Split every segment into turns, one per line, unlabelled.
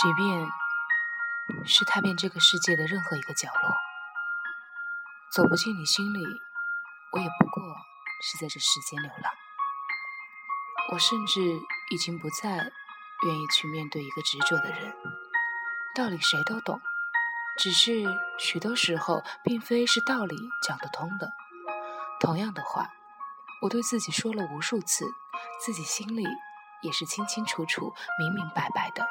即便是踏遍这个世界的任何一个角落，走不进你心里，我也不过是在这世间流浪。我甚至已经不再愿意去面对一个执着的人。道理谁都懂，只是许多时候并非是道理讲得通的。同样的话，我对自己说了无数次，自己心里也是清清楚楚、明明白白的。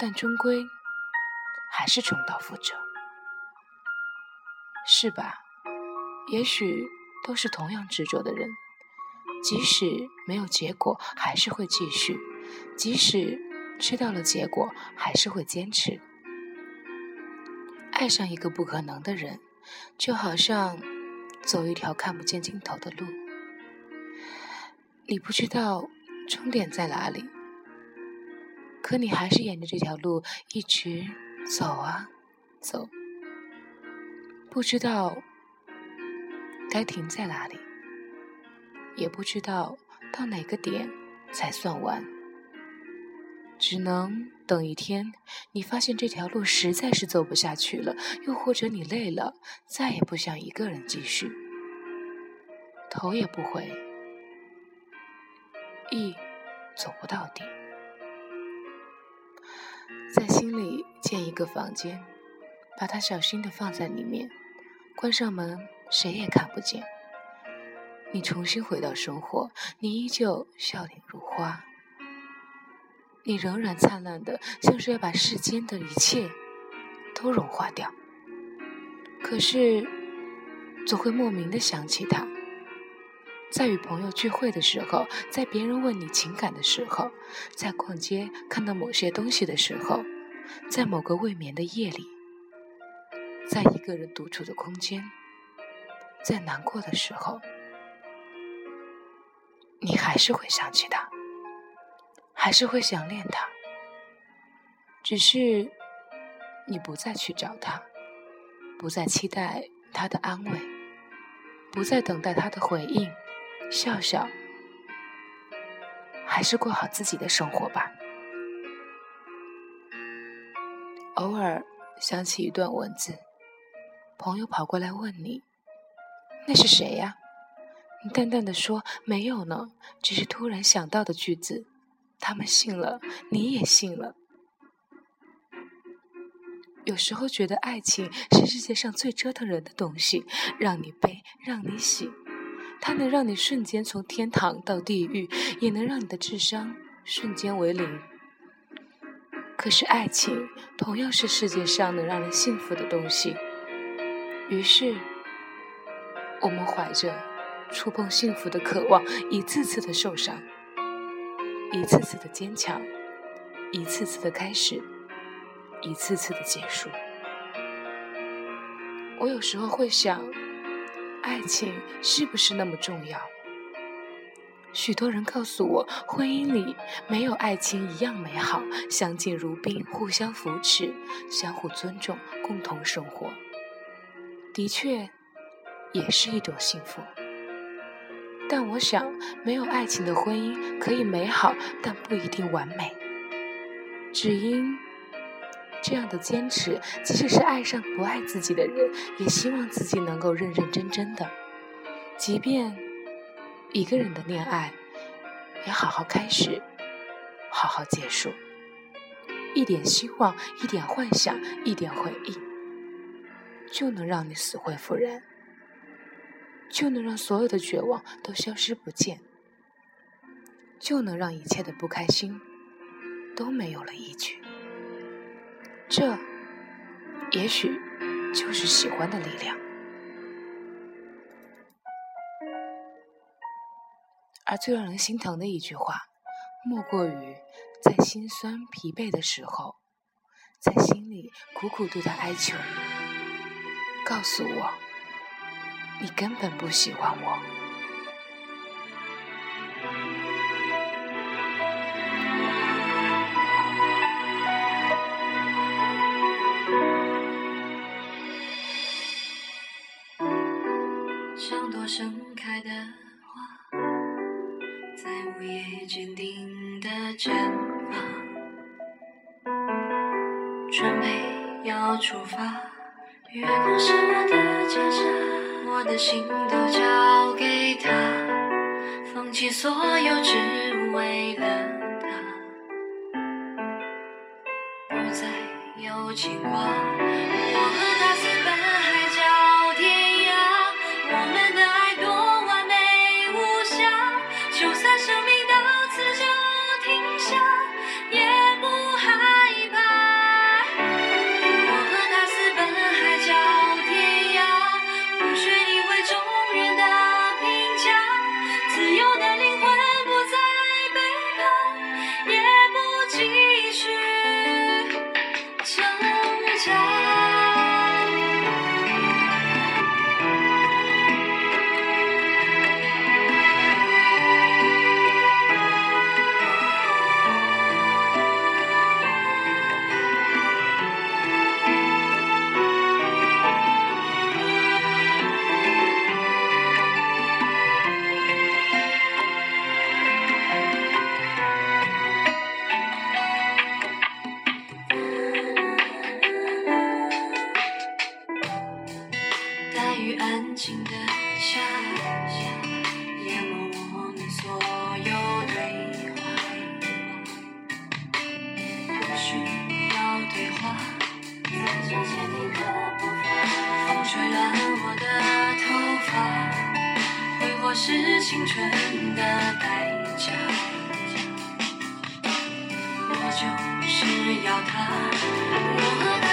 但终归还是重蹈覆辙，是吧？也许都是同样执着的人，即使没有结果，还是会继续；即使知道了结果，还是会坚持。爱上一个不可能的人，就好像走一条看不见尽头的路，你不知道终点在哪里。可你还是沿着这条路一直走啊走，不知道该停在哪里，也不知道到哪个点才算完，只能等一天，你发现这条路实在是走不下去了，又或者你累了，再也不想一个人继续，头也不回，一走不到底。在心里建一个房间，把它小心的放在里面，关上门，谁也看不见。你重新回到生活，你依旧笑脸如花，你仍然灿烂的，像是要把世间的一切都融化掉。可是，总会莫名的想起他。在与朋友聚会的时候，在别人问你情感的时候，在逛街看到某些东西的时候，在某个未眠的夜里，在一个人独处的空间，在难过的时候，你还是会想起他，还是会想念他，只是你不再去找他，不再期待他的安慰，不再等待他的回应。笑笑，还是过好自己的生活吧。偶尔想起一段文字，朋友跑过来问你：“那是谁呀？”你淡淡的说：“没有呢，只是突然想到的句子。”他们信了，你也信了。有时候觉得爱情是世界上最折腾人的东西，让你悲，让你喜。它能让你瞬间从天堂到地狱，也能让你的智商瞬间为零。可是爱情同样是世界上能让人幸福的东西。于是，我们怀着触碰幸福的渴望，一次次的受伤，一次次的坚强，一次次的开始，一次次的结束。我有时候会想。爱情是不是那么重要？许多人告诉我，婚姻里没有爱情一样美好，相敬如宾，互相扶持，相互尊重，共同生活。的确，也是一种幸福。但我想，没有爱情的婚姻可以美好，但不一定完美。只因。这样的坚持，即使是爱上不爱自己的人，也希望自己能够认认真真的。即便一个人的恋爱，也好好开始，好好结束。一点希望，一点幻想，一点回忆，就能让你死灰复燃，就能让所有的绝望都消失不见，就能让一切的不开心都没有了依据。这，也许就是喜欢的力量。而最让人心疼的一句话，莫过于在心酸疲惫的时候，在心里苦苦对他哀求：“告诉我，你根本不喜欢我。
像朵盛开的花，在午夜坚定的绽放，准备要出发，月光是我的。心都交给他放弃所有只为了他不再有牵挂。夏，淹没我们所有对话。不需要对话。风吹乱我的头发，挥霍是青春的代价。我就是要他。